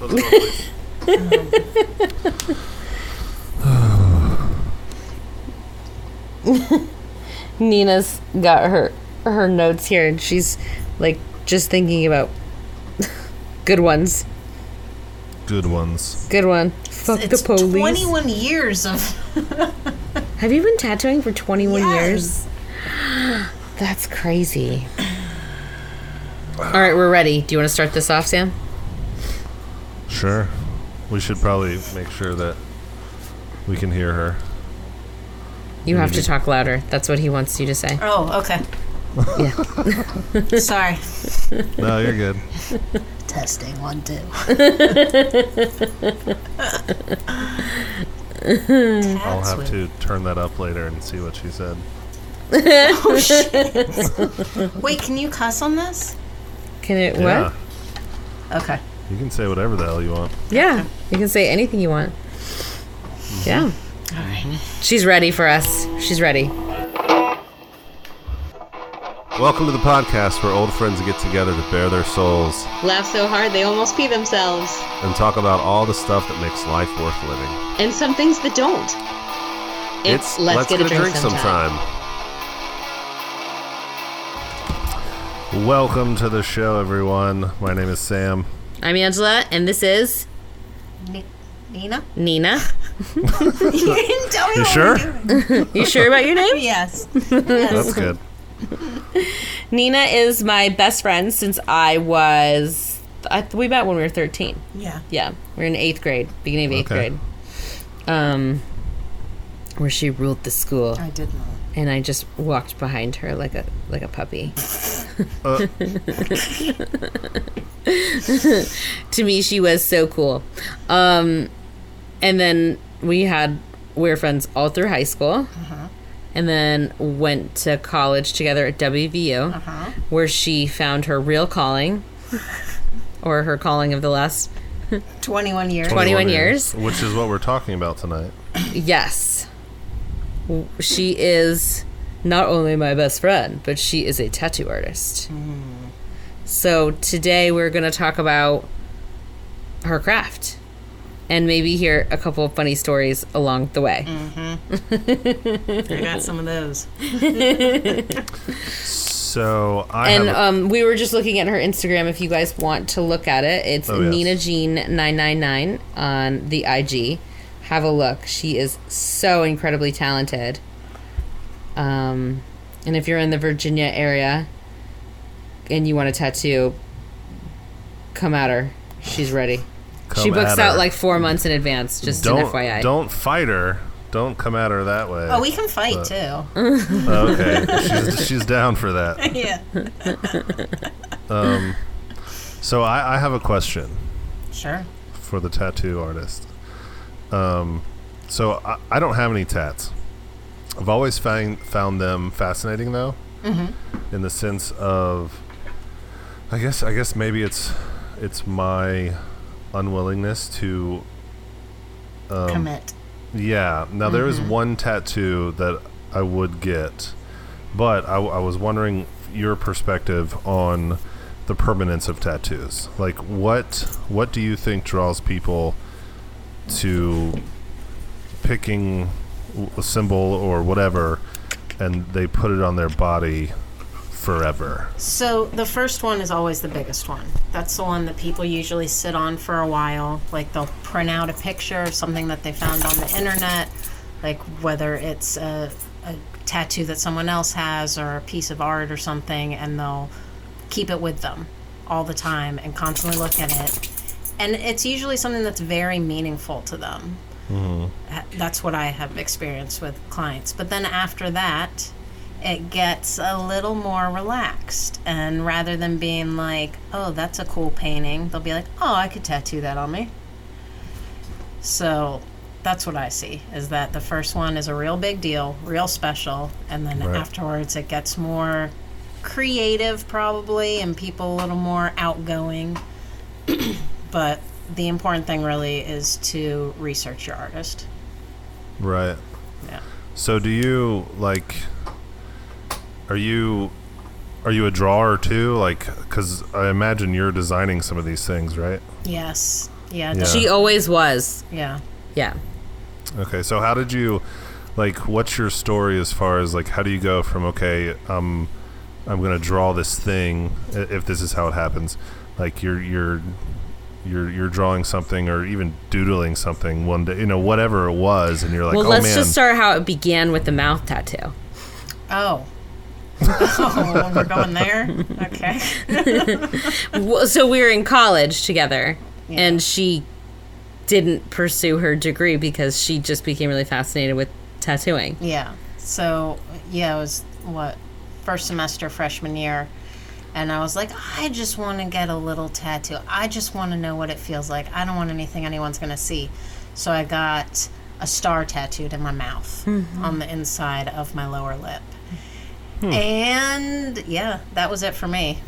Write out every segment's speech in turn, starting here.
Nina's got her her notes here, and she's like just thinking about good ones. Good ones. Good one. Fuck It's the police. 21 years of. Have you been tattooing for 21 Yes. years? That's crazy. All right, we're ready. Do you want to start this off, Sam? Sure. We should probably make sure that we can hear her. You have to talk louder. That's what he wants you to say. Oh, okay. Yeah. Sorry. No, you're good. Testing one, two. I'll have to turn that up later and see what she said. oh, shit. Wait, can you cuss on this? Can it Yeah. what? Okay. You can say whatever the hell you want. Yeah. You can say anything you want. Mm-hmm. Yeah. All right. She's ready for us. She's ready. Welcome to the podcast where old friends get together to bare their souls Laugh so hard they almost pee themselves. and talk about all the stuff that makes life worth living. And some things that don't. It's, let's, get, a drink, sometime. Welcome to the show, everyone. My name is Sam. I'm Angela, and this is Ni- Nina? Nina. you didn't tell me You what sure? we're doing. You sure about your name? Yes. That's good. Nina is my best friend since I was. I, we met when we were 13. Yeah. Yeah, we are in eighth grade, beginning of eighth Okay. grade. Um, where she ruled the school, I did not. And I just walked behind her like a like a puppy. Uh, to me, she was so cool. Um, and then we had we were friends all through high school, and then went to college together at WVU, Uh-huh. where she found her real calling, or her calling of the last 21 years. 21 years. Which is what we're talking about tonight. Yes. W- She is not only my best friend, but she is a tattoo artist. So today we're going to talk about her craft and maybe hear a couple of funny stories along the way. I got some of those. So I And have a, um, we were just looking at her Instagram. If you guys want to look at it, it's Oh, yes. Nina Jean nine nine nine on the IG. Have a look. She is so incredibly talented. Um, and if you're in the Virginia area and you want a tattoo, come at her. She's ready. she books out her. like four months in advance. Just don't an FYI. don't fight her. Don't come at her that way. Oh, we can fight But- too. Oh, okay, she's, she's down for that. yeah. So I, I have a question Sure. for the tattoo artist. Um, so I, I don't have any tats. I've always found found them fascinating though, in the sense of, I guess I guess maybe it's it's my unwillingness to um, Commit. Yeah. Now there is one tattoo that I would get, but I, I was wondering your perspective on the permanence of tattoos. Like, what what do you think draws people to picking a symbol or whatever, and they put it on their body forever? So the first one is always the biggest one. That's the one that people usually sit on for a while. Like they'll print out a picture of something that they found on the internet, like whether it's a, a tattoo that someone else has or a piece of art or something, and they'll keep it with them all the time and constantly look at it. And it's usually something that's very meaningful to them. Mm-hmm. Ha- That's what I have experienced with clients. But then after that, it gets a little more relaxed. And rather than being like, oh, that's a cool painting, they'll be like, oh, I could tattoo that on me. So that's what I see is that the first one is a real big deal, real special. And then Right. afterwards, it gets more creative, probably, and people a little more outgoing. but the important thing really is to research your artist. Right. Yeah. So do you like? Are you are you a drawer too? Like, because I imagine you're designing some of these things, right? Yes. Yeah, Yeah. She always was. yeah. Yeah. Okay, so how did you like what's your story as far as like how do you go from okay, um I'm going to draw this thing if this is how it happens. Like you're you're you're you're drawing something or even doodling something one day, you know, whatever it was and you're like, well, "Oh let's man." just start how it began with the mouth tattoo. Oh. oh, we're going there. Okay. Well, so we were in college together, Yeah. and she didn't pursue her degree because she just became really fascinated with tattooing. Yeah. So yeah, it was what first semester freshman year, and I was like, I just want to get a little tattoo. I just want to know what it feels like. I don't want anything anyone's gonna see. So I got a star tattooed in my mouth mm-hmm. on the inside of my lower lip, hmm. and yeah, that was it for me.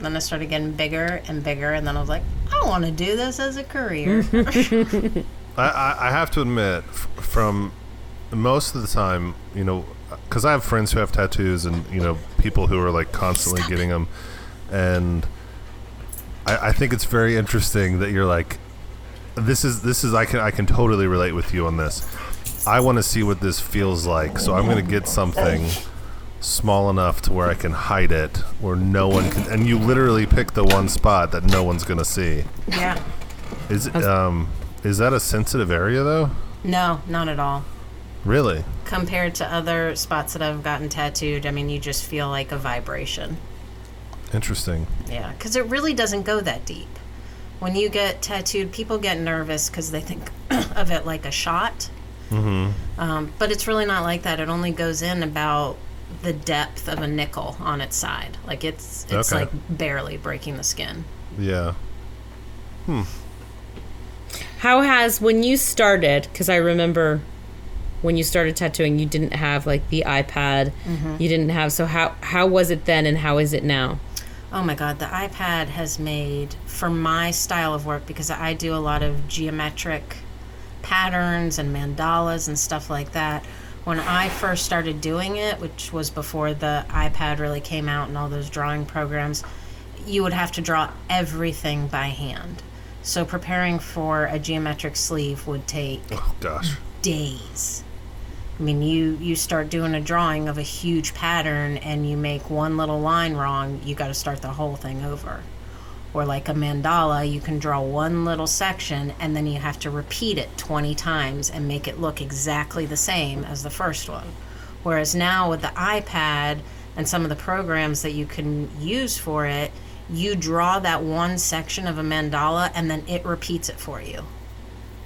Then I started getting bigger and bigger, and then I was like, I want to do this as a career. I, I, I have to admit, from most of the time, you know, because I have friends who have tattoos and you know people who are like constantly getting them, and I, I think it's very interesting that you're like, this is this is I can I can totally relate with you on this. I want to see what this feels like, so I'm going to get something small enough to where I can hide it, where no one can. And you literally pick the one spot that no one's going to see. yeah. Is it, um is that a sensitive area though? No, not at all. Really? compared to other spots that I've gotten tattooed, I mean, you just feel like a vibration. Interesting. Yeah, because it really doesn't go that deep. When you get tattooed, people get nervous because they think of it like a shot. Mm-hmm. Um, but it's really not like that. It only goes in about the depth of a nickel on its side. Like it's it's Okay. like barely breaking the skin. Yeah. Hmm. How has when you started? Because I remember when you started tattooing, you didn't have like the iPad. Mm-hmm. You didn't have. So how how was it then, and how is it now? Oh my God, the iPad has made, for my style of work, because I do a lot of geometric patterns and mandalas and stuff like that. When I first started doing it, which was before the iPad really came out and all those drawing programs, you would have to draw everything by hand. So preparing for a geometric sleeve would take Oh gosh. days. I mean, you you start doing a drawing of a huge pattern and you make one little line wrong, you got to start the whole thing over. Or like a mandala, you can draw one little section and then you have to repeat it 20 times and make it look exactly the same as the first one. Whereas now with the iPad and some of the programs that you can use for it, you draw that one section of a mandala and then it repeats it for you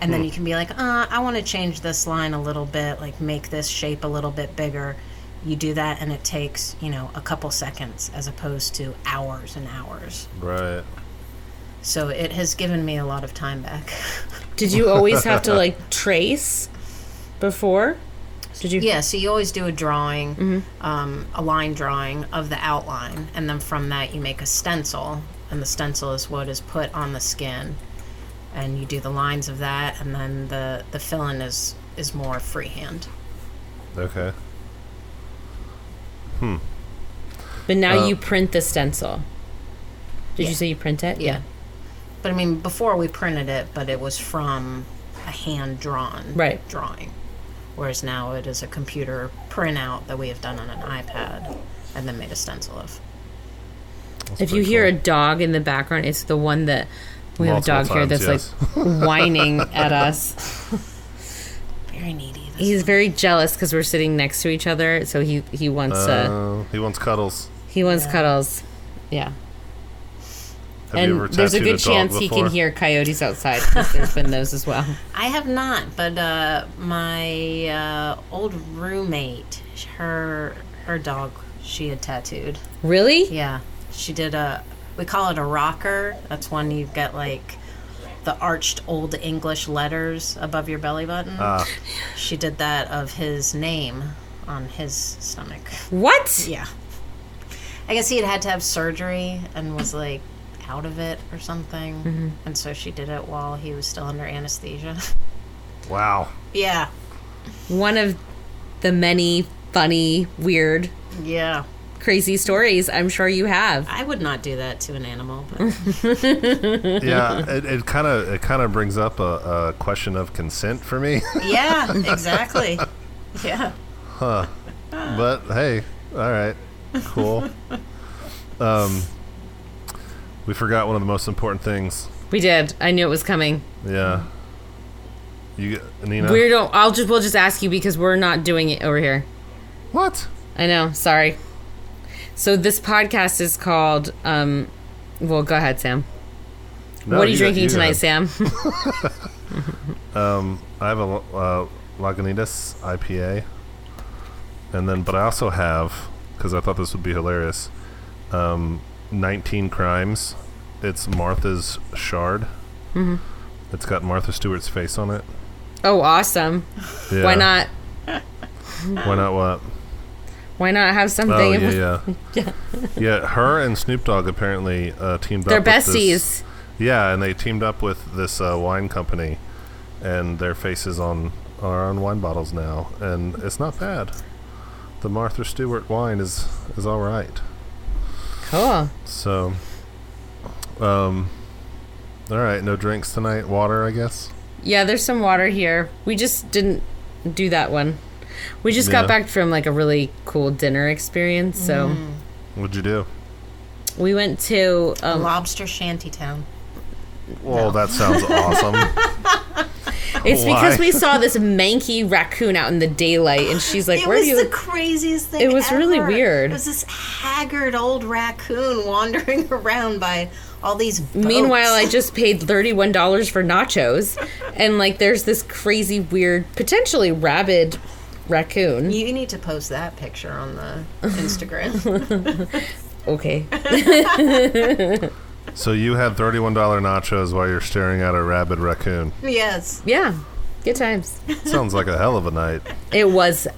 and then you can be like, uh, I want to change this line a little bit, like make this shape a little bit bigger. You do that, and it takes you know a couple seconds as opposed to hours and hours. Right. So it has given me a lot of time back. Did you always have to like trace before? Did you? yeah, so you always do a drawing, um, a line drawing of the outline, and then from that you make a stencil, and the stencil is what is put on the skin, and you do the lines of that, and then the the fill-in is is more freehand. Okay. Hmm. But now Uh, you print the stencil. Did Yeah. you say you print it? Yeah. But I mean, before we printed it, but it was from a hand drawn Right. drawing. Whereas now it is a computer printout that we have done on an iPad and then made a stencil of. That's If you pretty hear a dog in the background, it's the one that we have a Multiple dog here that's yes. like whining at us. Very needy. This He's very jealous because we're sitting next to each other, so he he wants to Uh, he wants cuddles. he wants yeah. cuddles. Yeah, Have you ever and there's a good dog chance he can hear coyotes outside. 'cause there's been those as well. I have not, but uh, my uh, old roommate, her her dog, she had tattooed. Really? Yeah, she did a. We call it a rocker. That's when you get like the arched old English letters above your belly button. Ah, She did that of his name on his stomach. What? Yeah. I guess he had had to have surgery and was like out of it or something. And so she did it while he was still under anesthesia. wow. yeah. One of the many funny, weird Yeah. Crazy stories. I'm sure you have. I would not do that to an animal. But yeah, it, it kind of it kind of brings up a, a question of consent for me. yeah, exactly. Yeah. Huh. But hey, all right, cool. Um, we forgot one of the most important things. We did. I knew it was coming. Yeah. You, Nina. We don't. I'll just. We'll just ask you because we're not doing it over here. What? I know. Sorry. So this podcast is called. Um, well, go ahead, Sam. No, what are you, go- drinking go tonight. Sam? Um, I have a uh, Lagunitas IPA, and then, but I also have because I thought this would be hilarious. Um, 19 Crimes. It's Martha's Chard. Mm-hmm. It's got Martha Stewart's face on it. oh, awesome. Yeah. Why not? Why not? What? Why not have something? Oh yeah, yeah, yeah. Her and Snoop Dogg apparently uh, teamed up They're up. this- besties. Yeah, and they teamed up with this uh, wine company, and their faces on are on wine bottles now, and it's not bad. The Martha Stewart wine is is all right. Cool. So, um, all right, no drinks tonight. Water, I guess. Yeah, there's some water here. We just didn't do that one. We just Yeah. got back from like a really cool dinner experience. So What'd you do? we went to um, Lobster Shantytown. Well, that sounds awesome. It's because we saw this manky raccoon out in the daylight, and she's like, it "Where was do you?" the craziest thing. It was really weird. It was this haggard old raccoon wandering around by all these. Boats. Meanwhile, I just paid thirty-one dollars for nachos, and like, there's this crazy, weird, potentially rabid raccoon. You need to post that picture on the Instagram. Okay, so you had thirty-one dollar nachos while you're staring at a rabid raccoon. yes. yeah, good times. Sounds like a hell of a night. It was.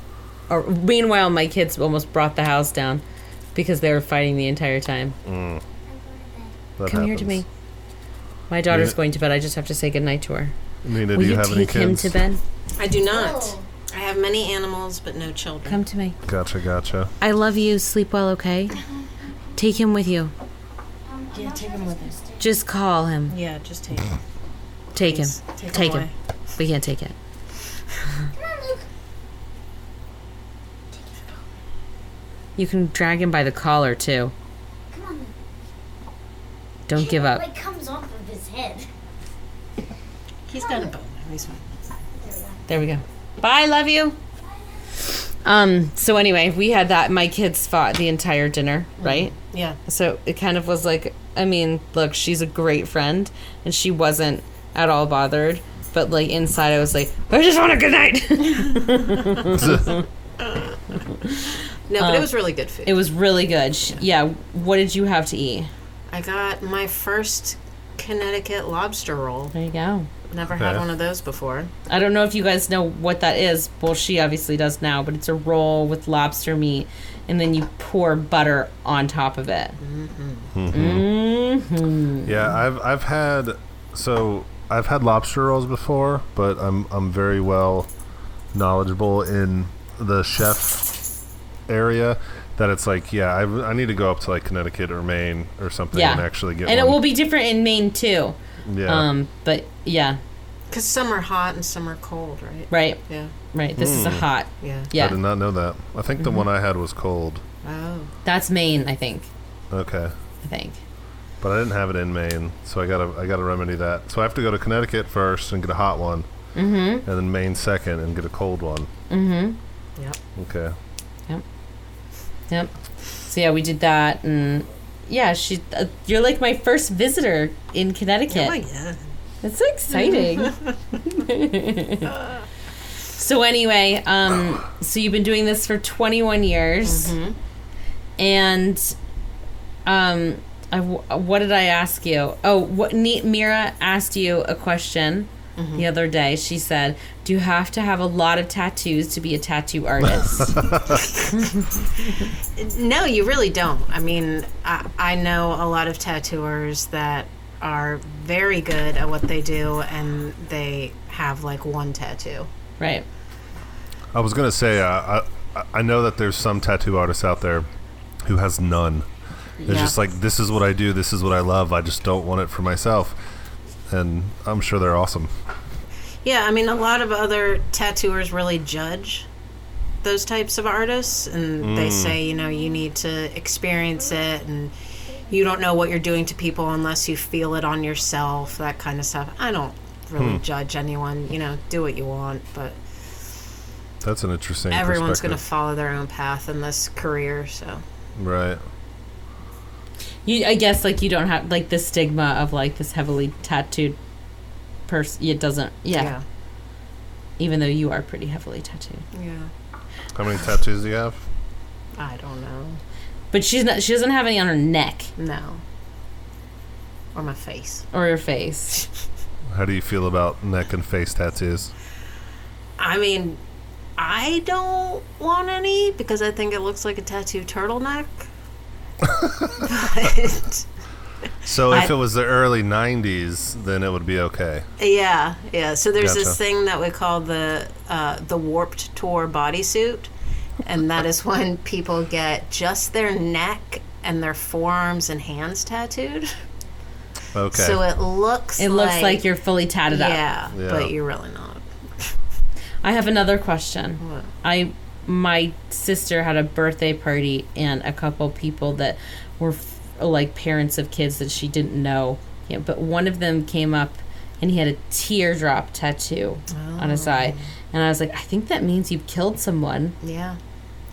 Uh, meanwhile, my kids almost brought the house down because they were fighting the entire time. That Come here to me. My daughter's Yeah. going to bed. I just have to say goodnight to her. Nina, Will do you, you have any take him to bed? I do not. I have many animals, but no children. Come to me. Gotcha, gotcha. I love you. Sleep well, okay? Take him with you. Yeah, take him with us. Just call him. Yeah, just take him. Take him. Take, Take him. him. away. We can't take it. Come on, Luke. Take his bone. You can drag him by the collar too. Come on. Don't give up. Like comes off of his head. He's got a bone. He's fine. There we go. Bye, love you. Um, so anyway, we had that my kids fought the entire dinner, right? Yeah. So it kind of was like I mean, look, she's a great friend and she wasn't at all bothered, but like inside I was like, I just want a good night. No, but it was really good food. it was really good. Sh yeah, what did you have to eat? I got my first Connecticut lobster roll. There you go. Never had Okay. one of those before. I don't know if you guys know what that is. Well, she obviously does now, but it's a roll with lobster meat, and then you pour butter on top of it. Mm-hmm. Mm-hmm. Yeah, I've I've had so I've had lobster rolls before, but I'm I'm very well knowledgeable in the chef area that it's like yeah I, I need to go up to like Connecticut or Maine or something Yeah, and actually get it. and it will be different in Maine too. yeah Um, but yeah, Because some are hot and some are cold, right? right, Yeah. right. This is a hot. Yeah. Yeah. I did not know that I think Mm-hmm. the one I had was cold Oh. that's Maine. I think. okay I think. but I didn't have it in Maine so I gotta I gotta remedy that so I have to go to Connecticut first and get a hot one Mm-hmm. and then Maine second and get a cold one Mm-hmm. Yep. okay Yep. So yeah, we did that, and yeah, she. Uh, you're like my first visitor in Connecticut. Oh my god. It's so exciting. so anyway, um, so you've been doing this for 21 years, and um, I what did I ask you? Oh, what Ne- Mira asked you a question the other day. She said, "Do you have to have a lot of tattoos to be a tattoo artist?" No, you really don't. I mean, I, I know a lot of tattooers that are very good at what they do and they have like one tattoo. right. I was gonna say uh, I I know that there's some tattoo artists out there who has none. It's Yeah. just like this is what I do, this is what I love. I just don't want it for myself. And I'm sure they're awesome. Yeah, I mean, a lot of other tattooers really judge those types of artists, and they mm. say, you know, you need to experience it, and you don't know what you're doing to people unless you feel it on yourself, that kind of stuff. I don't really hmm. judge anyone, you know, do what you want, but That's an interesting. everyone's going to follow their own path in this career, so. right. You, I guess, like you don't have like the stigma of like this heavily tattooed person. It doesn't. Yeah. Yeah. Even though you are pretty heavily tattooed, Yeah. How many tattoos do you have? I don't know. but she's not. She doesn't have any on her neck No. Or my face. or your face. How do you feel about neck and face tattoos? I mean, I don't want any because I think it looks like a tattoo turtleneck. But So if I- it was the early '90s, then it would be okay. yeah, yeah. So there's Gotcha. this thing that we call the uh, the warped tour bodysuit, and that is when people get just their neck and their forearms and hands tattooed. Okay. So it looks It looks like you're fully tatted up. yeah, Yeah. but you're really not. I have another question. What? I my sister had a birthday party and a couple people that were f- like parents of kids that she didn't know. Yeah, but one of them came up and he had a teardrop tattoo on his oh. eye, and I was like, I think that means you've killed someone. Yeah,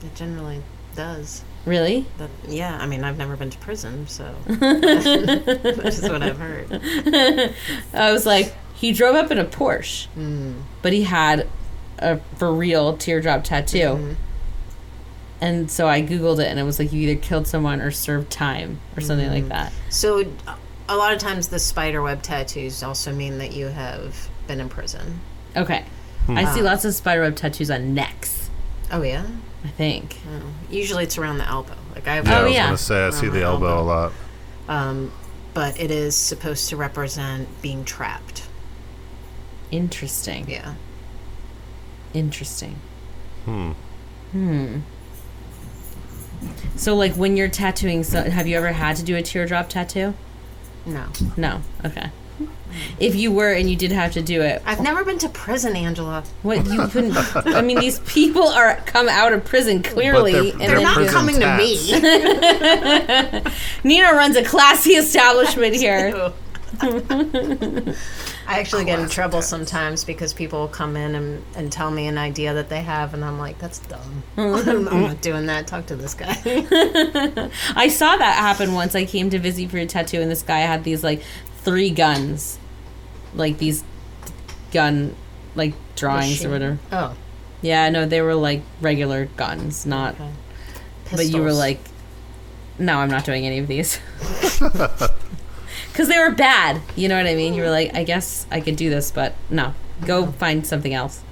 it generally does. Really? That, yeah, I mean, I've never been to prison, so that's what I've heard. I was like, he drove up in a Porsche, hmm. but he had a for real teardrop tattoo. Mm-hmm. And so I googled it, and it was like you either killed someone or served time or something like mm-hmm. that. So, a lot of times the spider web tattoos also mean that you have been in prison. Okay, I hmm. see lots of spider web tattoos on necks. Oh yeah. I think. Oh. Usually it's around the elbow. Like I have, yeah, Oh, I was yeah. gonna say I see Around the the elbow, elbow. a lot. um, but it is supposed to represent being trapped. Interesting. Yeah. Interesting. Hmm. Hmm. So, like, when you're tattooing, so have you ever had to do a teardrop tattoo? No, No. Okay. If you were and you did have to do it, I've never been to prison, Angela. what you couldn't? I mean, these people are come out of prison clearly, they're- and they're They're not coming tats. to me. Nina runs a classy establishment here. I actually get in trouble sometimes because people will come in and, and tell me an idea that they have, and I'm like, that's dumb. I'm, I'm not doing that. Talk to this guy. I saw that happen once. I came to visit for a tattoo, and this guy had these like three guns, like these gun like drawings or whatever. Oh, Yeah, no, they were like regular guns, not. okay. But you were like, no, I'm not doing any of these. Because they were bad. You know what I mean? You were like, I guess I could do this, but no, go find something else.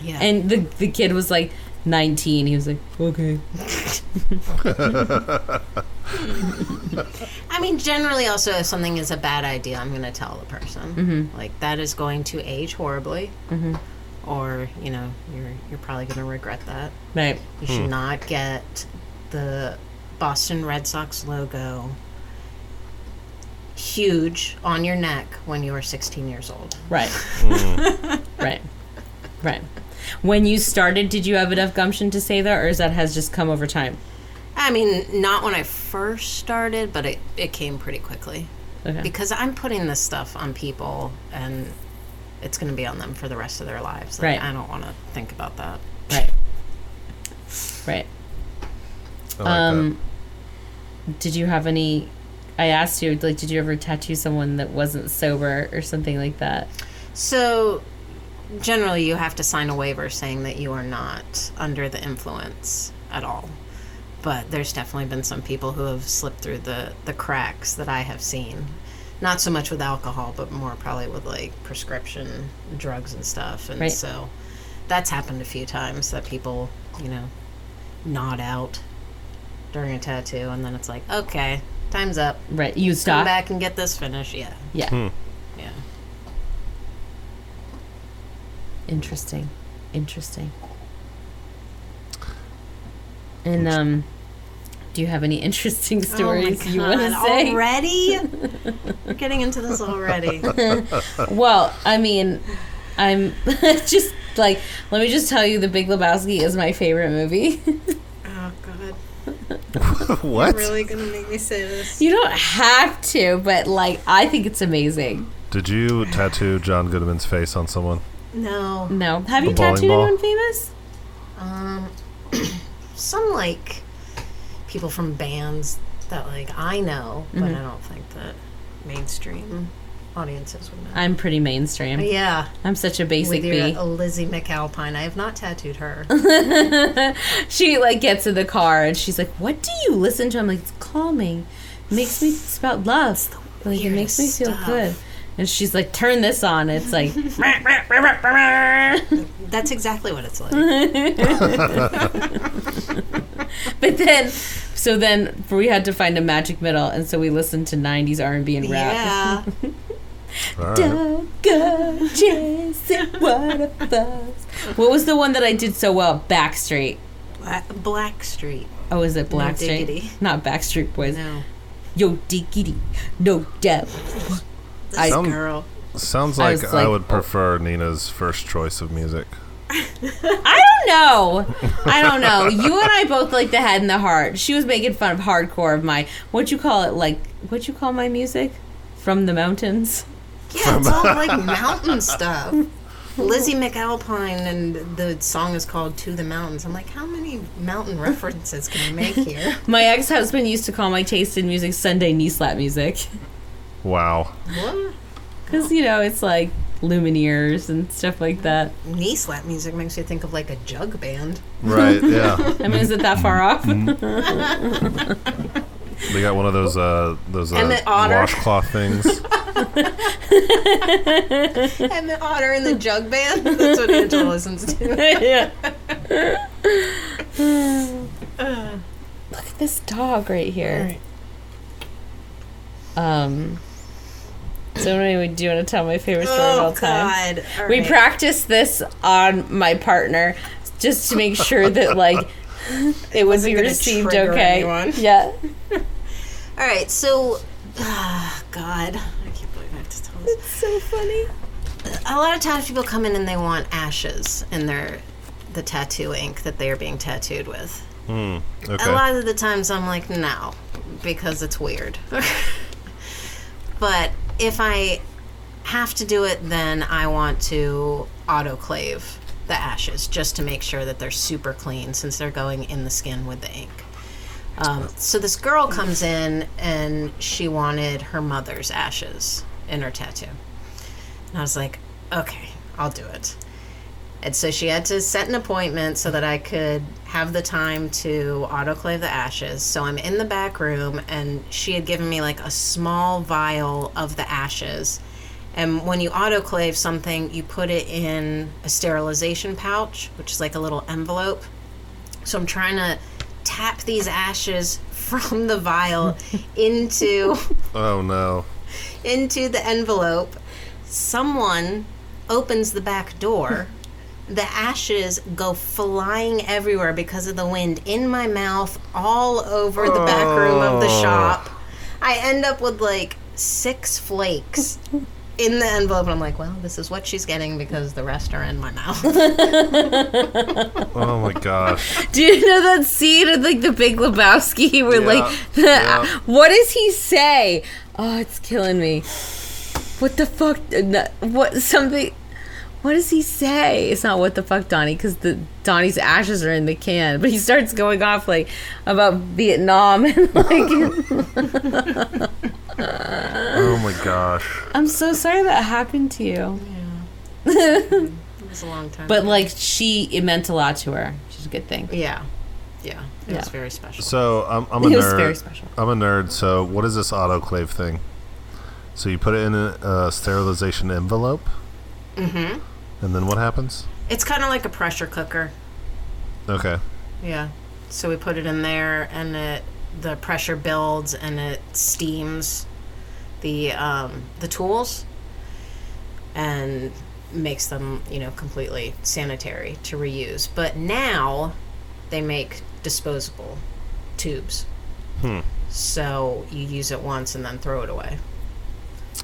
yeah. And the the kid was like 19. He was like, okay. I mean, generally, also, if something is a bad idea, I'm going to tell the person. Mm-hmm. Like that is going to age horribly, Mm-hmm. or you know, you're you're probably going to regret that. Right. You should not get the Boston Red Sox logo huge on your neck when you were 16 years old. Right. right. Right. When you started, did you have enough gumption to say that, or is that has just come over time? I mean, not when I first started, but it, it came pretty quickly. Okay. Because I'm putting this stuff on people and it's going to be on them for the rest of their lives. Like, Right. I don't want to think about that. right. Right. I like Um, did you have any? I asked you, like, did you ever tattoo someone that wasn't sober or something like that? So, generally, you have to sign a waiver saying that you are not under the influence at all. But there's definitely been some people who have slipped through the, the cracks that I have seen. Not so much with alcohol, but more probably with like prescription drugs and stuff. And Right. so that's happened a few times that people, you know, nod out during a tattoo. And then it's like, okay, time's up. Right. You stop. Come back and get this finished. Yeah. Yeah. Yeah. Interesting. Interesting. And um Do you have any interesting Oh my stories you want to say? already? We're getting into this already. Well, I mean, I'm just like, let me just tell you, The Big Lebowski is my favorite movie. God, what? really gonna make me say this? you don't have to, but like, I think it's amazing. Did you tattoo John Goodman's face on someone? No. No, have you The bowling tattooed ball? anyone famous? Um, some like people from bands that like I know, but Mm-hmm. I don't think that mainstream audiences would know. I'm pretty mainstream. yeah, I'm such a basic with your bee. uh, Lizzie McAlpine. I have not tattooed her. she like gets in the car and she's like, "What do you listen to?" I'm like, "It's calming. It makes me. It's about love. Like it makes me feel stuff. good." And she's like, "Turn this on." It's like, That's exactly what it's like. but then, so then we had to find a magic middle, and so we listened to '90s R&B and rap. yeah. All right. Don't go chasing waterfalls. What was the one that I did so well? Backstreet. Black, Blackstreet. Oh, is it Blackstreet? diggity. Not Backstreet Boys. No. Yo, diggity, no doubt. This I- Some- girl. Sounds I like I, would prefer Nina's first choice of music. I don't know. I don't know. You and I both like the head and the heart. She was making fun of hardcore of my what you call it like what you call my music from the mountains. Yeah, it's all like mountain stuff. Lizzie McAlpine and the song is called To the Mountains. I'm like, how many mountain references can you make here? My ex husband used to call my taste in music Sunday knee slap music Wow. what? because you know it's like Lumineers and stuff like that. Knee slap music makes you think of like a jug band. Right. Yeah. I mean, is it that far off? Mm-hmm. They got one of those uh those uh, washcloth things. and the Otter in the jug band? That's what Angela listens to. yeah. Look at this dog right here. Um. So anyway, do you want to tell my favorite story of Oh, all time? God. All We right. practiced this on my partner just to make sure that like it would be received okay. anyone. Yeah. All right, so. ah, God. I can't believe I have to tell this. It's so funny. a lot of times people come in and they want ashes in their the tattoo ink that they are being tattooed with. Okay. A lot of the times I'm like, no, because it's weird. but if I have to do it, then I want to autoclave the ashes just to make sure that they're super clean since they're going in the skin with the ink. Um, so this girl comes in and she wanted her mother's ashes in her tattoo. And I was like, okay, I'll do it. And so she had to set an appointment so that I could have the time to autoclave the ashes. So I'm in the back room, and she had given me like a small vial of the ashes. And when you autoclave something, you put it in a sterilization pouch, which is like a little envelope. So I'm trying to tap these ashes from the vial into Oh no. into the envelope. Someone opens the back door. The ashes go flying everywhere because of the wind in my mouth, all over the back room of the Oh. shop. I end up with like six flakes in the envelope. And I'm like, well, this is what she's getting because the rest are in my mouth. Oh my gosh. Do you know that scene of like the Big Lebowski where Yeah, like yeah. what does he say? Oh, it's killing me. What the fuck? no, What something? What does he say? It's not what the fuck, Donnie, because the Donnie's ashes are in the can. But he starts going off like about Vietnam and like. Oh my gosh. I'm so sorry that happened to you. Yeah. it was a long time. But like she, it meant a lot to her. She's a good thing. yeah, yeah, it was Yeah. very special. So I'm, I'm a It nerd. was very special. I'm a nerd. So what is this autoclave thing? So you put it in a, a sterilization envelope, Mm-hmm. and then what happens? It's kind of like a pressure cooker. Okay. Yeah. So we put it in there, and it the pressure builds, and it steams the um, the tools, and makes them you know completely sanitary to reuse. But now they make disposable tubes So you use it once and then throw it away.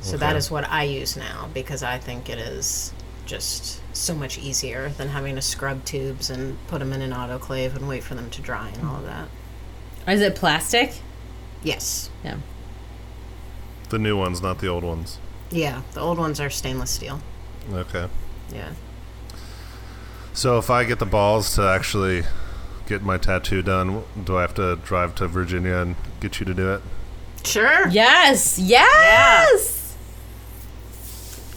So that Okay. is what I use now because I think it is just so much easier than having to scrub tubes and put them in an autoclave and wait for them to dry and all of that. Is it plastic? Yes. Yeah. The new ones, not the old ones. Yeah, the old ones are stainless steel. Okay. Yeah. So if I get the balls to actually get my tattoo done, do I have to drive to Virginia and get you to do it? Sure. Yes. Yes.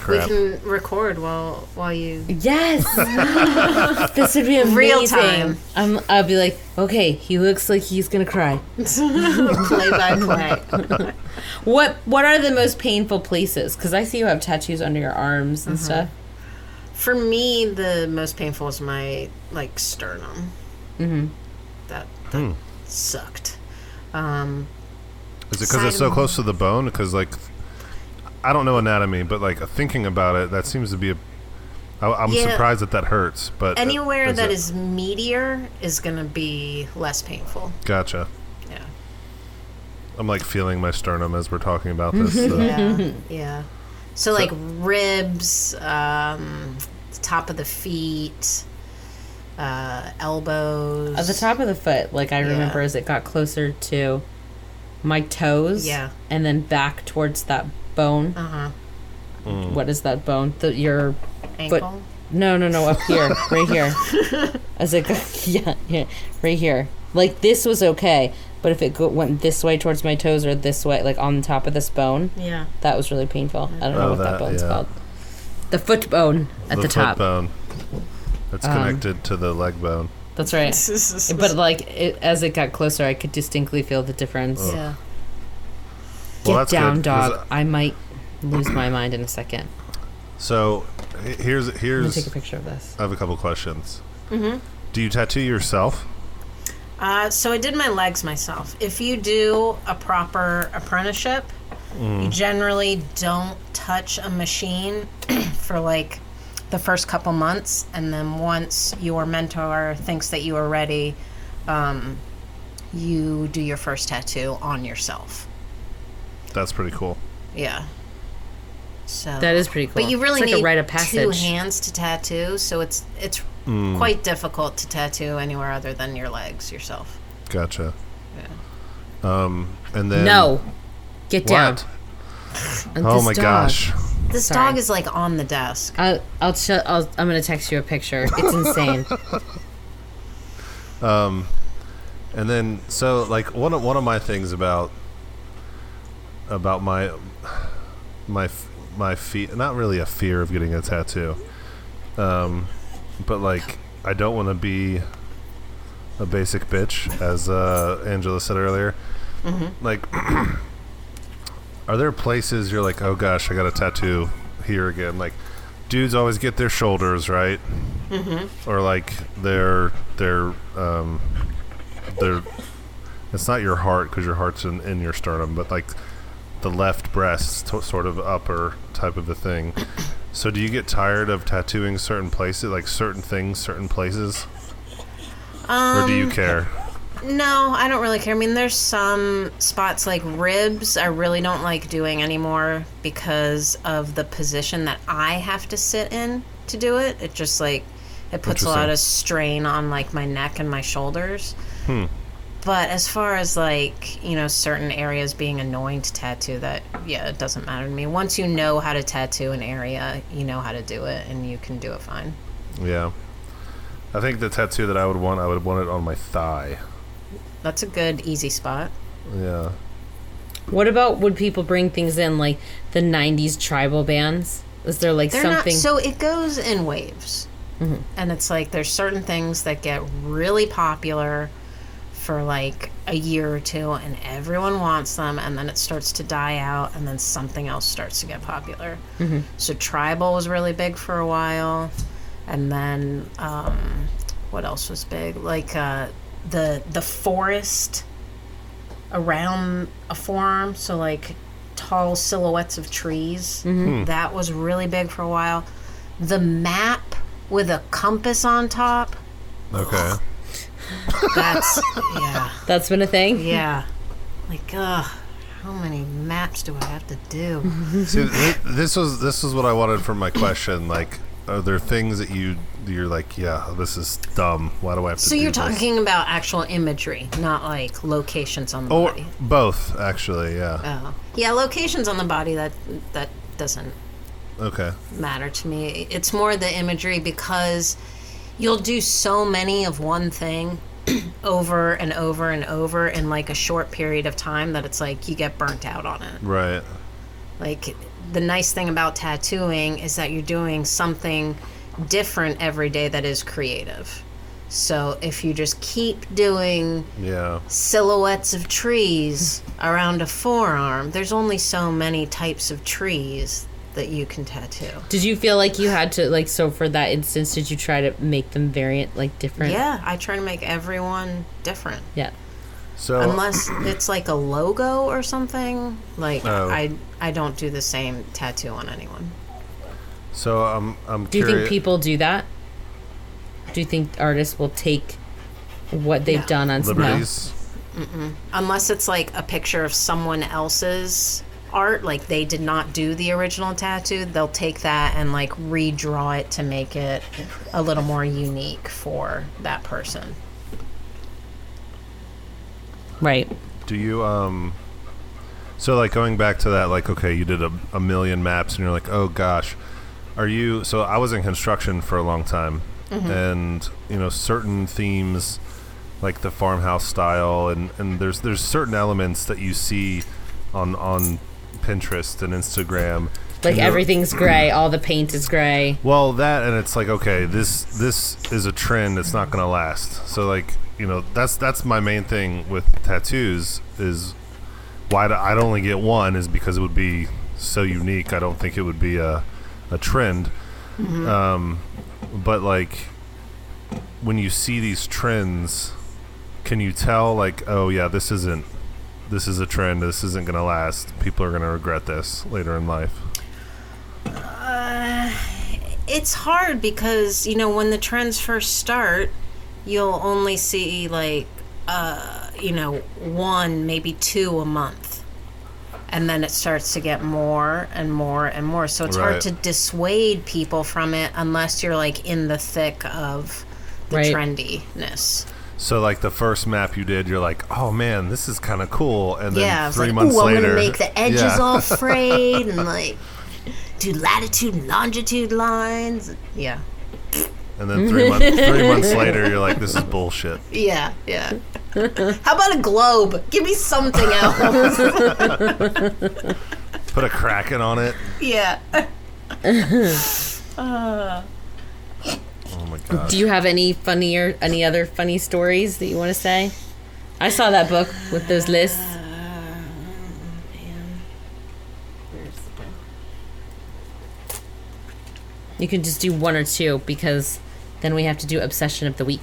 Crap. We can record while while you Yes. this would be amazing. Real time. I'm, I'll be like, okay, he looks like he's gonna cry. play by play. What What are the most painful places? Because I see you have tattoos under your arms and stuff. For me, the most painful is my like sternum. Mm-hmm. That, that sucked. Um, Is it because it's so close to the bone? Because like, I don't know anatomy, but like thinking about it, that seems to be a. I, I'm Yeah. surprised that that hurts, but anywhere that it? is meatier is gonna be less painful. Gotcha. Yeah. I'm like feeling my sternum as we're talking about this. so- Yeah. yeah. So like ribs, um, top of the feet, uh, elbows. At the top of the foot, like I Yeah. remember as it got closer to my toes. Yeah. And then back towards that bone. Uh huh. What is that bone? The, your Ankle. No, no, no, up here, right here. As it go, yeah, yeah, right here. Like this was okay, but if it go, went this way towards my toes or this way, like on the top of this bone, yeah. that was really painful. I don't know Oh, what that, that, bone's yeah. called. The foot bone at the, foot top. bone. It's Um, connected to the leg bone. That's right. but like it, as it got closer, I could distinctly feel the difference. yeah. Get Well, that's down, good, 'cause, dog. I might lose my mind in a second. So h- here's Let me here's. take a picture of this. I have a couple questions. Mm-hmm. Do you tattoo yourself? Uh, so I did my legs myself. If you do a proper apprenticeship, you generally don't touch a machine for like the first couple months, and then once your mentor thinks that you are ready, um, you do your first tattoo on yourself. That's pretty cool. Yeah. So That is pretty cool. But you really It's like a need rite of two hands to tattoo, so it's it's Hmm. quite difficult to tattoo anywhere other than your legs yourself. Gotcha. Um, and then No, get down. And Oh this my dog- gosh. This Sorry. dog is like on the desk. I'll I'll, ch- I'll I'm gonna text you a picture. It's insane. um, And then, so like one of one of my things about about my my my feet, not really a fear of getting a tattoo, um, but like I don't want to be a basic bitch, as uh, Angela said earlier. Like, are there places you're like, oh gosh, I got a tattoo here again? Like, dudes always get their shoulders right, or like their their um, their it's not your heart because your heart's in, in your sternum, but like the left breast, to, sort of upper type of a thing. So, do you get tired of tattooing certain places, like certain things, certain places, or do you um, care? No, I don't really care. I mean, there's some spots like ribs I really don't like doing anymore because of the position that I have to sit in to do it. It just like it puts a lot of strain on like my neck and my shoulders. Hmm. But as far as like, you know, certain areas being annoying to tattoo, that, yeah, it doesn't matter to me. Once you know how to tattoo an area, you know how to do it and you can do it fine. Yeah, I think the tattoo that I would want, I would want it on my thigh. That's a good, easy spot. Yeah, what about would people bring things in like the '90s tribal bands? Is there like They're something? not, so it goes in waves. Mm-hmm. And it's like there's certain things that get really popular for like a year or two and everyone wants them and then it starts to die out and then something else starts to get popular. So tribal was really big for a while and then um, what else was big? Like uh, the the forest around a forearm, so like tall silhouettes of trees. That was really big for a while. The map with a compass on top. okay. That's yeah, That's been a thing. yeah. Like, ugh, how many maps do I have to do? See, th- this was this was what I wanted from my question. Like, are there things that you you're like, yeah, this is dumb. Why do I have to? so do you're this?" talking about actual imagery, not like locations on the or body. both, actually. Yeah. Oh, yeah, locations on the body that that doesn't Okay. matter to me. It's more the imagery because you'll do so many of one thing over and over and over in like a short period of time that it's like you get burnt out on it. Right. Like the nice thing about tattooing is that you're doing something different every day that is creative. So if you just keep doing Yeah. silhouettes of trees around a forearm, there's only so many types of trees that you can tattoo. Did you feel like you had to like so for that instance? Did you try to make them variant like different? Yeah, I try to make everyone different. Yeah. So Unless it's like a logo or something, like Oh. I I don't do the same tattoo on anyone. so I'm I'm Do you think people do that? Do you think artists will take what they've No. done on no? liberties? Unless it's like a picture of someone else's art, like they did not do the original tattoo, they'll take that and like redraw it to make it a little more unique for that person. Right. Do you um? So like going back to that, like okay, you did a, a million maps, and you're like, oh gosh, are you? So I was in construction for a long time, and you know certain themes, like the farmhouse style, and and there's there's certain elements that you see on on Pinterest and Instagram. Like and everything's gray, all the paint is gray. Well, that and it's like okay, this this is a trend. It's not going to last. So like you know that's that's my main thing with tattoos is why I'd only get one is because it would be so unique. I don't think it would be a a trend. Um, but like when you see these trends, can you tell like oh yeah, this isn't this is a trend. This isn't going to last. People are going to regret this later in life. It's hard because, you know, when the trends first start, you'll only see like uh, you know, one, maybe two a month. And then it starts to get more and more and more. So it's Right. hard to dissuade people from it unless you're like in the thick of the Right. trendiness. So like the first map you did, you're like, oh man, this is kind of cool. And then yeah, I was three like, months ooh, I'm gonna make the edges yeah. all frayed and like do latitude and longitude lines. Yeah. and then three months three months later, you're like, this is bullshit. Yeah, yeah. How about a globe? Give me something else. Put a kraken on it. yeah. Oh my god. Do you have any funnier, any other funny stories that you want to say? I saw that book with those lists. You can just do one or two because then we have to do obsession of the week.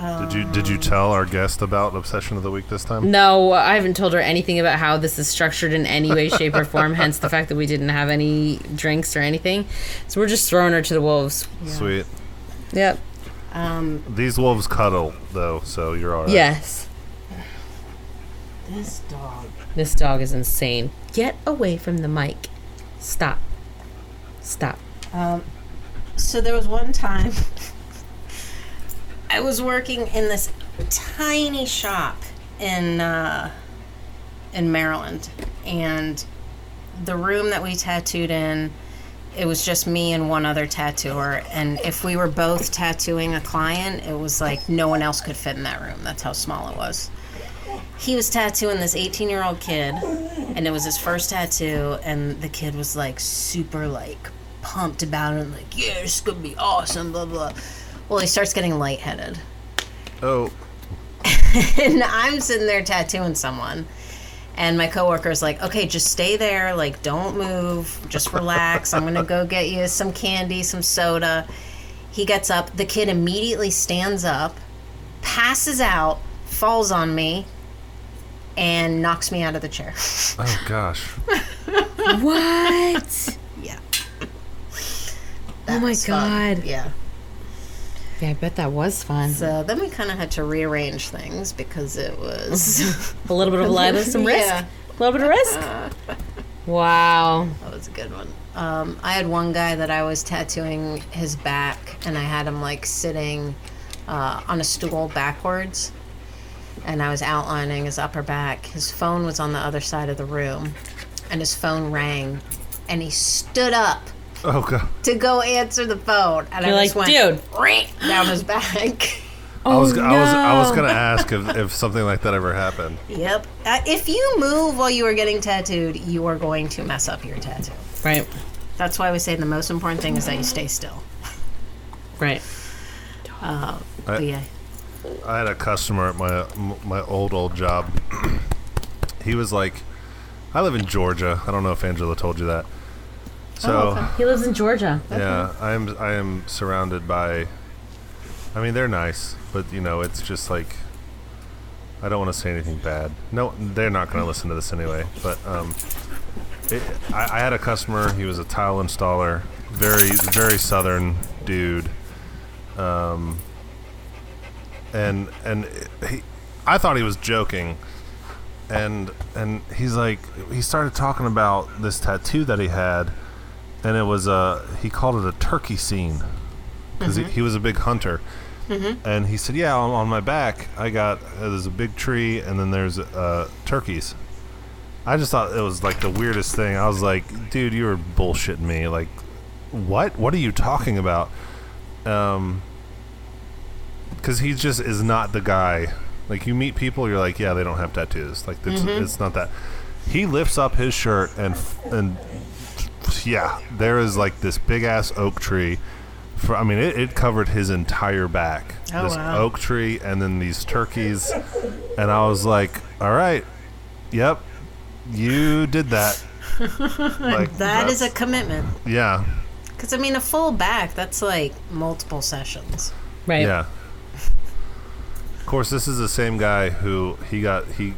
Did you did you tell our guest about obsession of the week this time? No, I haven't told her anything about how this is structured in any way, shape, or form. Hence the fact that we didn't have any drinks or anything. So we're just throwing her to the wolves. Sweet. Yep. Um, These wolves cuddle though, so you're all right. Yes. this dog. This dog is insane. Get away from the mic. Stop. Stop. So there was one time I was working in this tiny shop in uh, in Maryland, and the room that we tattooed in, it was just me and one other tattooer. And if we were both tattooing a client, it was like no one else could fit in that room. That's how small it was. He was tattooing this 18 year old kid, and it was his first tattoo. And the kid was like super like pumped about it, like yeah, this is gonna be awesome, blah blah. Well, he starts getting lightheaded Oh, and I'm sitting there tattooing someone. And my coworker's like, okay, just stay there. Like, don't move. Just relax. I'm going to go get you some candy, some soda. He gets up. The kid immediately stands up, passes out, falls on me, and knocks me out of the chair. oh gosh. What? yeah. oh my was fun. god. Yeah. Yeah, I bet that was fun. So then we kind of had to rearrange things because it was A little bit of libel, some risk. Yeah. A little bit of risk. Wow. that was a good one. Um, I had one guy that I was tattooing his back, and I had him like sitting uh, on a stool backwards, and I was outlining his upper back. His phone was on the other side of the room, and his phone rang, and he stood up Oh god. to go answer the phone, and You're I like, just went dude. Down his back. I was Oh, I was I was gonna ask if, if something like that ever happened. Yep. Uh, if you move while you are getting tattooed, you are going to mess up your tattoo. Right. That's why we say the most important thing is that you stay still. Right. Uh, I- yeah. I had a customer at my my old old job. he was like, I live in Georgia. I don't know if Angela told you that. So He lives in Georgia. yeah, I am I am surrounded by. I mean, they're nice, but you know, it's just like. I don't want to say anything bad. No, they're not going to listen to this anyway. But um, it, I, I had a customer. He was a tile installer, very very southern dude. Um, and and he, I thought he was joking, and and he's like he started talking about this tattoo that he had, and it was a he called it a turkey scene, because he, he was a big hunter, and he said, yeah, on, on my back I got uh, there's a big tree and then there's uh, turkeys. I just thought it was like the weirdest thing. I was like, dude, you were bullshitting me. Like, what? What are you talking about? Um, because he just is not the guy. Like you meet people, you're like, yeah, they don't have tattoos. Like it's, it's not that. He lifts up his shirt and f- and yeah, there is like this big ass oak tree. For I mean, it, it covered his entire back. Oh, this wow. oak tree and then these turkeys, and I was like, all right, yep, you did that. like That is a commitment. yeah, Because, I mean, a full back, that's like multiple sessions. Right. Yeah. Of course, this is the same guy who he got he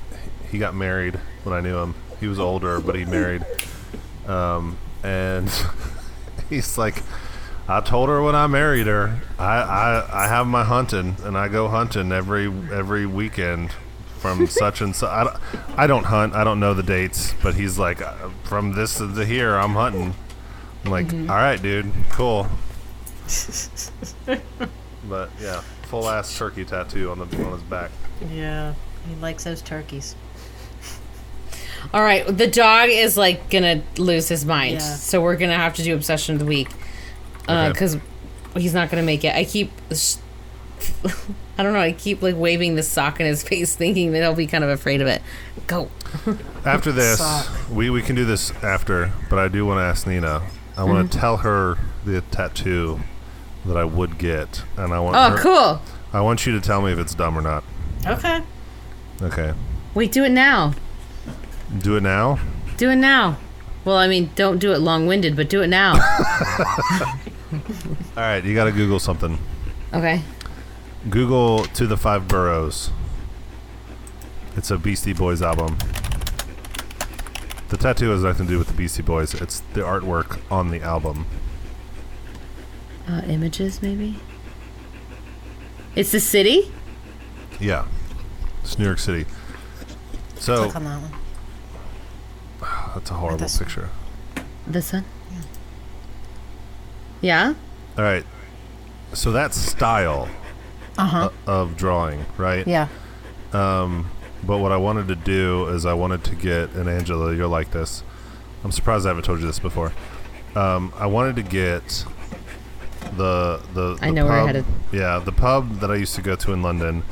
he got married when I knew him. He was older, but he married, um, and he's like, I told her when I married her, I, I I have my hunting, and I go hunting every every weekend from such and such. I don't, I don't hunt. I don't know the dates, but he's like, uh, from this to here, I'm hunting. I'm like, "All right, dude, cool. But yeah, full ass turkey tattoo on the on his back. Yeah. He likes those turkeys. All right. The dog is like gonna lose his mind, Yeah. so we're gonna have to do obsession of the week uh, Okay. because he's not gonna make it. I keep. sh- I don't know. I keep like waving the sock in his face, thinking that he'll be kind of afraid of it. Go. After this, Sock. we we can do this after, but I do want to ask Nina. I want to mm-hmm. tell her the tattoo that I would get, and I want Oh, her, cool. I want you to tell me if it's dumb or not. Okay. Okay, Wait, do it now. Do it now. Do it now. Well, I mean, don't do it long-winded, but do it now. All right, you got to Google something. okay. Google "To the Five Boroughs." It's a Beastie Boys album. The tattoo has nothing to do with the Beastie Boys. It's the artwork on the album. Uh, images, maybe. It's the city. Yeah, it's New York City. So Click on that one. That's a horrible this picture. This one. Yeah. All right. So that style Uh-huh. o- of drawing, right? Yeah. But what I wanted to do is I wanted to get, and Angela, you're like this. I'm surprised I haven't told you this before. Um, I wanted to get the the. I the know where you're pub- headed. Yeah, the pub that I used to go to in London,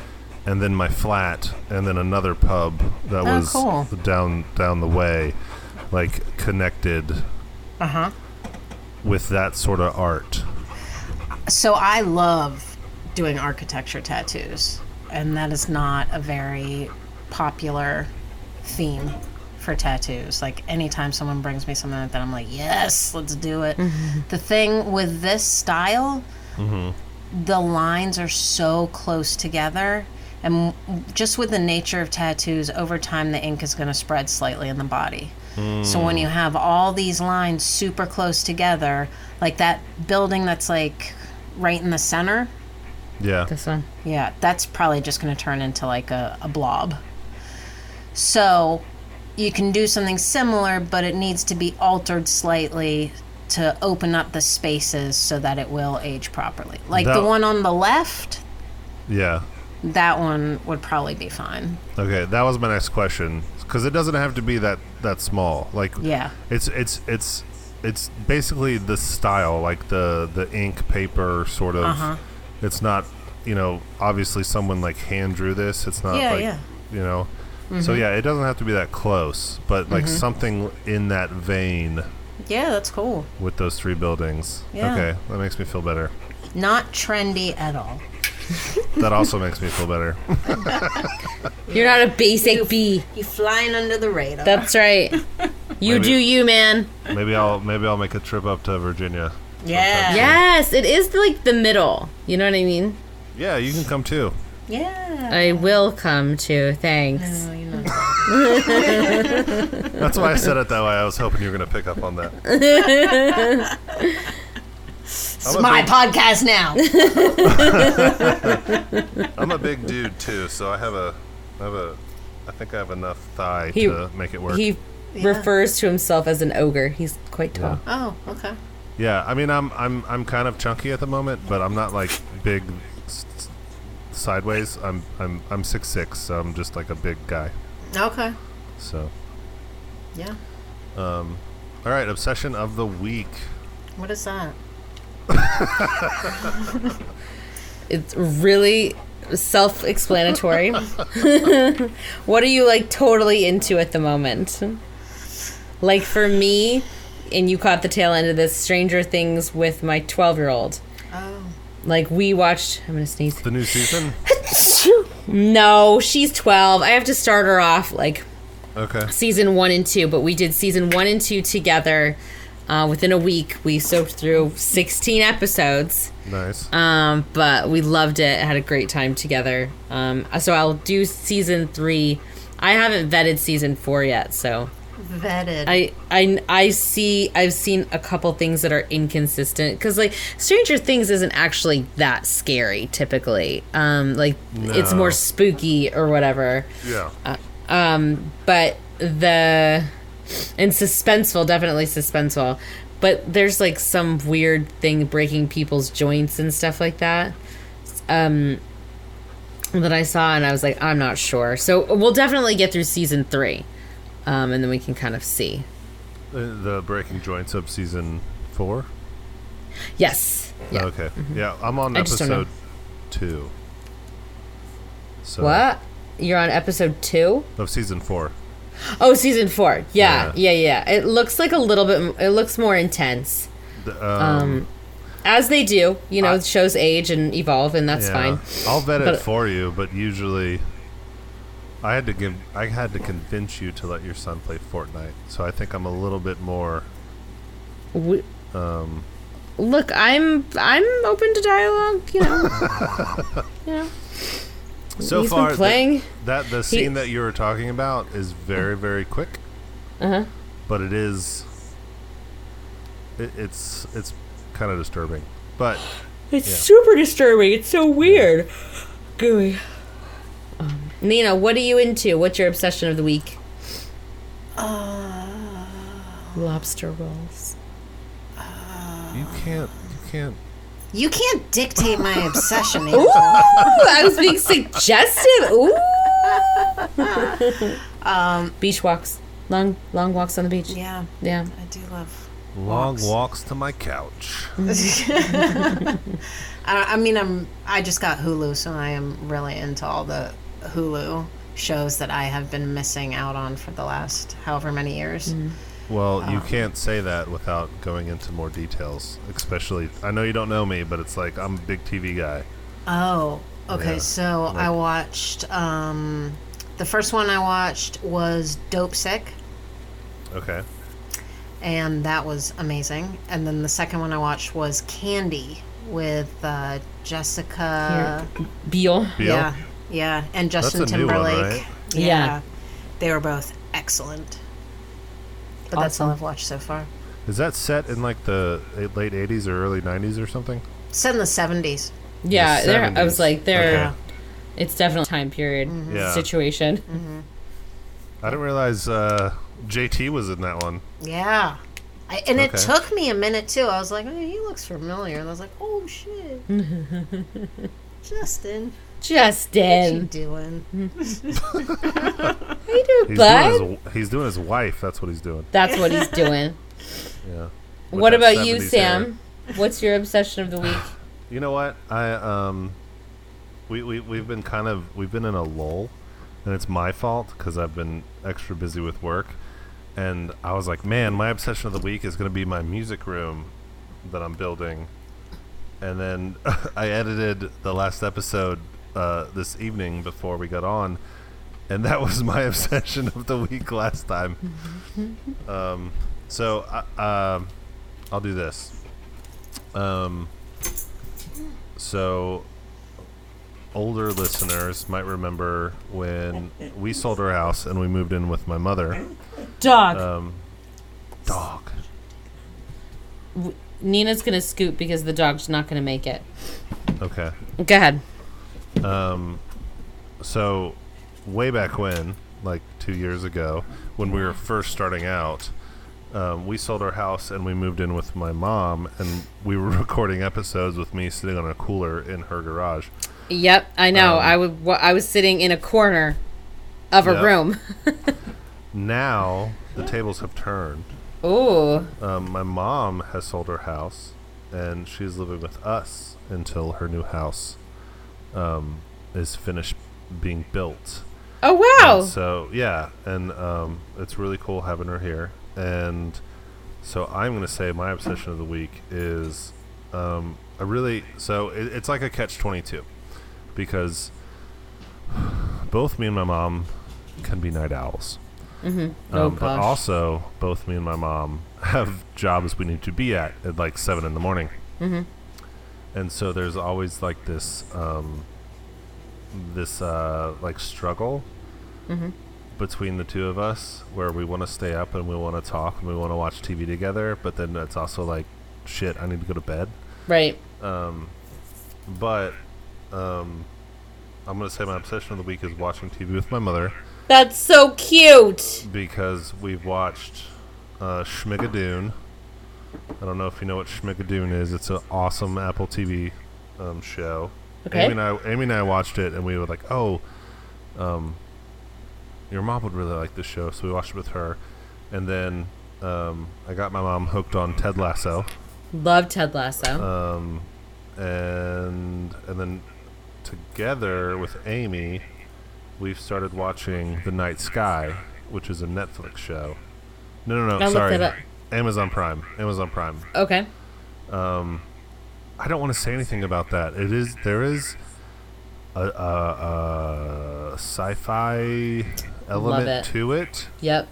and then my flat, and then another pub that Oh, was cool. down down the way, like connected Uh huh. with that sort of art. So I love doing architecture tattoos, and that is not a very popular theme for tattoos. Like anytime someone brings me something like that, I'm like, yes, let's do it. The thing with this style, the lines are so close together. And just with the nature of tattoos, over time the ink is going to spread slightly in the body. So when you have all these lines super close together, like that building that's like right in the center, Yeah. This one. Yeah, that's probably just going to turn into like a, a blob. So you can do something similar, but it needs to be altered slightly to open up the spaces so that it will age properly. Like the one on the left, Yeah. that one would probably be fine. Okay, that was my next question because it doesn't have to be that that small. Like, Yeah. it's it's it's it's basically the style, like the the ink paper sort of. Uh-huh. It's not, you know, obviously someone like hand drew this. It's not Yeah, like yeah. you know. Mm-hmm. So yeah, it doesn't have to be that close, but like something in that vein Yeah, that's cool. with those three buildings. Yeah. Okay, that makes me feel better. Not trendy at all. That also makes me feel better. You're not a basic bee. You flying under the radar. That's right. You Maybe- do you, man. maybe I'll maybe I'll make a trip up to Virginia. yeah. Yes, it is like the middle. You know what I mean? Yeah, you can come too. Yeah. I will come too. Thanks. No, you're not. That's why I said it that way. I was hoping you were going to pick up on that. It's my podcast now. I'm a big dude too, so I have a, I have a, I think I have enough thigh He- to make it work. He refers to himself as an ogre. He's quite tall. oh, okay. yeah, I mean, I'm, I'm, I'm kind of chunky at the moment, but I'm not like big s- s- sideways. I'm, I'm, I'm six six, so I'm just like a big guy. Okay. So, Yeah. Um, all right, obsession of the week. What is that? It's really self-explanatory. what are you like totally into at the moment? Like for me, and you caught the tail end of this Stranger Things with my 12-year-old. Oh. Like we watched, I'm gonna sneeze. The new season. No, she's 12. I have to start her off like Okay. season one and two, but we did season one and two together. Uh, within a week, we soaked through 16 episodes. Nice. Um, but we loved it. Had a great time together. Um, so I'll do season three. I haven't vetted season four yet, so Vetted. I I I see. I've seen a couple things that are inconsistent because like Stranger Things isn't actually that scary typically. Um, like it's more spooky or whatever. yeah. Um, but the and suspenseful, definitely suspenseful. But there's like some weird thing breaking people's joints and stuff like that. Um, that I saw and I was like, I'm not sure. So we'll definitely get through season three, um, and then we can kind of see. The, the breaking joints of season four. Yes. Yeah. Mm-hmm. Okay. Yeah, I'm on I just don't know. episode two. So What? You're on episode two? Of season four. Oh, season four. Yeah, Yeah. yeah, yeah. It looks like a little bit. It looks more intense. The, um, as they do. You know, I- shows age and evolve, and that's yeah. fine. I'll vet it But- for you, but usually I had to give I had to convince you to let your son play Fortnite. So I think I'm a little bit more W um Look, I'm I'm open to dialogue. You know, you know. So He's been far th- playing. that the scene that you were talking about is very very quick, Uh huh. but it is it, it's it's kind of disturbing. But It's Yeah. super disturbing. It's so weird. Gooey. Um, Nina, what are you into? What's your obsession of the week? Ah. Lobster rolls. you can't you can't you can't dictate my obsession. Ooh, I was being suggestive. Ooh. Um, beach walks. Long, long walks on the beach. yeah, Yeah. I do love. long Walks. walks to my couch. I, I mean, I'm. I just got Hulu, so I am really into all the Hulu shows that I have been missing out on for the last however many years. Well, Um, you can't say that without going into more details. Especially, I know you don't know me, but it's like I'm a big TV guy. Oh, okay. Yeah, So I watched. Um, the first one I watched was Dopesick, Okay. and that was amazing. And then the second one I watched was Candy with uh, Jessica. Biel. Biel? Yeah, yeah, and Justin a new one, Timberlake. right? Yeah. Yeah. they were both excellent. But that's all I've watched so far. Is that set in like the late '80s or early '90s or something? Set in the seventies. Yeah, there, I was like, there. Okay. It's definitely a time period Yeah. situation. I didn't realize uh, JT was in that one. Yeah. I, and it took me a minute too. I was like, oh, he looks familiar. And I was like, oh shit. Justin, what you Justin, doing? how you doing, He's bud? doing, his, he's doing his wife. That's what he's doing. That's what he's doing. Yeah. With what about you, 70s hair. Sam? What's your obsession of the week? You know what? I um, we we we've been kind of we've been in a lull, and it's my fault because I've been extra busy with work, and I was like, man, my obsession of the week is going to be my music room that I'm building, and then I edited the last episode uh, this evening before we got on, and that was my obsession of the week last time. um, so I, um, I'll do this. Um, so older listeners might remember when we sold our house and we moved in with my mother. Dog. Um, dog. Nina's gonna scoot because the dog's not gonna make it. Okay. Go ahead. Um, so way back when, like two years ago, when we were first starting out, um, we sold our house and we moved in with my mom, and we were recording episodes with me sitting on a cooler in her garage. Yep, I know. Um, I would. I was sitting in a corner of a Yep. room. Now the tables have turned. Ooh. Um, my mom has sold her house, and she's living with us until her new house um, is finished being built. Oh wow. And so yeah, and um, it's really cool having her here. And so I'm going to say my obsession of the week is um, I really so it, it's like a catch twenty two because both me and my mom can be night owls. Oh Um, but also, both me and my mom have jobs we need to be at at like seven in the morning. Mm-hmm. And so there's always like this, um, this uh, like struggle Mm-hmm. between the two of us, where we want to stay up and we want to talk and we want to watch TV together, but then it's also like, shit, I need to go to bed. right. Um, but um, I'm gonna say my obsession of the week is watching TV with my mother That's so cute. because we've watched uh, Schmigadoon. I don't know if you know what Schmigadoon is. It's an awesome Apple TV um, show. Okay. Amy and I, Amy and I watched it, and we were like, "Oh, um, your mom would really like this show," so we watched it with her. And then um, I got my mom hooked on Ted Lasso, Love Ted Lasso. um, and and then together with Amy, we've started watching The Night Sky, which is a Netflix show. No, no, I no. looked Sorry. Amazon Prime. Amazon Prime. okay. Um, I don't want to say anything about that. It is there is a, a, a sci-fi element it. to it, Yep.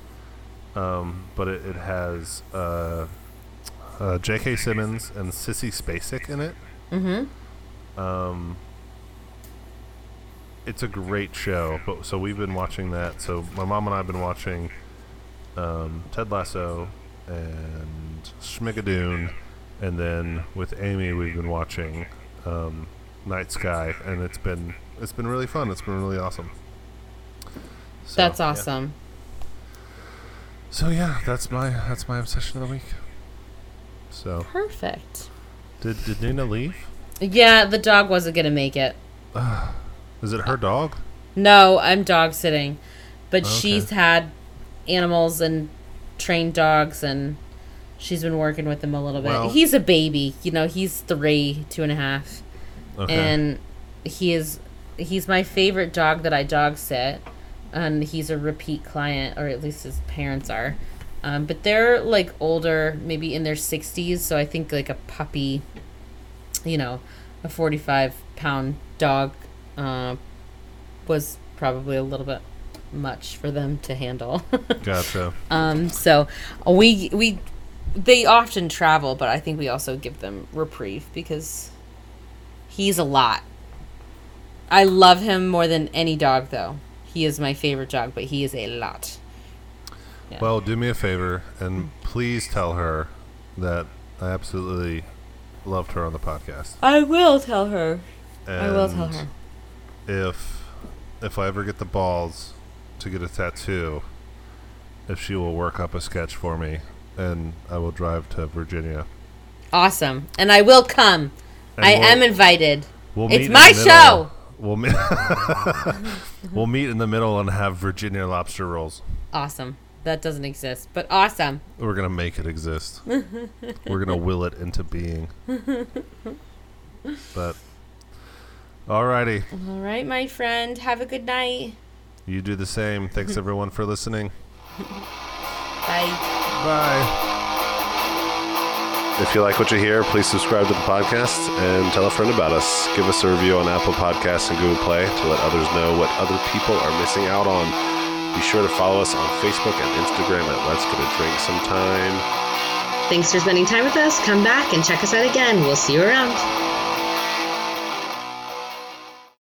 um, but it, it has uh, uh, J.K. Simmons and Sissy Spacek in it. Mm-hmm. Um, it's a great show. But so we've been watching that. So my mom and I have been watching um, Ted Lasso and Schmigadoon, and then with Amy we've been watching um, Night Sky, and it's been it's been really fun. It's been really awesome. So, That's yeah. awesome. So yeah, that's my that's my obsession of the week. So Perfect. did did Nina leave? Yeah, the dog wasn't gonna make it. Is it her dog? No, I'm dog sitting, but Okay. she's had animals and trained dogs, and she's been working with him a little bit. Well- he's a baby, you know. He's three, two and a half, Okay. and he is he's my favorite dog that I dog sit, and he's a repeat client, or at least his parents are. Um, but they're like older, maybe in their 60s, so I think like a puppy, you know, a 45 pound dog uh, was probably a little bit much for them to handle. gotcha. um, so we we they often travel, but I think we also give them reprieve because he's a lot. I love him more than any dog, though. He is my favorite dog, but he is a lot. Yeah. Well, do me a favor and please tell her that I absolutely loved her on the podcast. I will tell her. I will tell her. if if I ever get the balls to get a tattoo, if she will work up a sketch for me, and I will drive to Virginia. Awesome. And I will come. And I we'll- am invited. We'll It's my show. We'll meet. we'll meet in the middle and have Virginia lobster rolls. Awesome. That doesn't exist, but awesome. We're gonna make it exist. We're gonna will it into being. But, alrighty, All right, my friend. Have a good night. You do the same. Thanks everyone for listening. Bye. Bye. If you like what you hear, please subscribe to the podcast and tell a friend about us. Give us a review on Apple Podcasts and Google Play to let others know what other people are missing out on. Be sure to follow us on Facebook and Instagram at Let's Get a Drink Sometime. Thanks for spending time with us. Come back and check us out again. We'll see you around.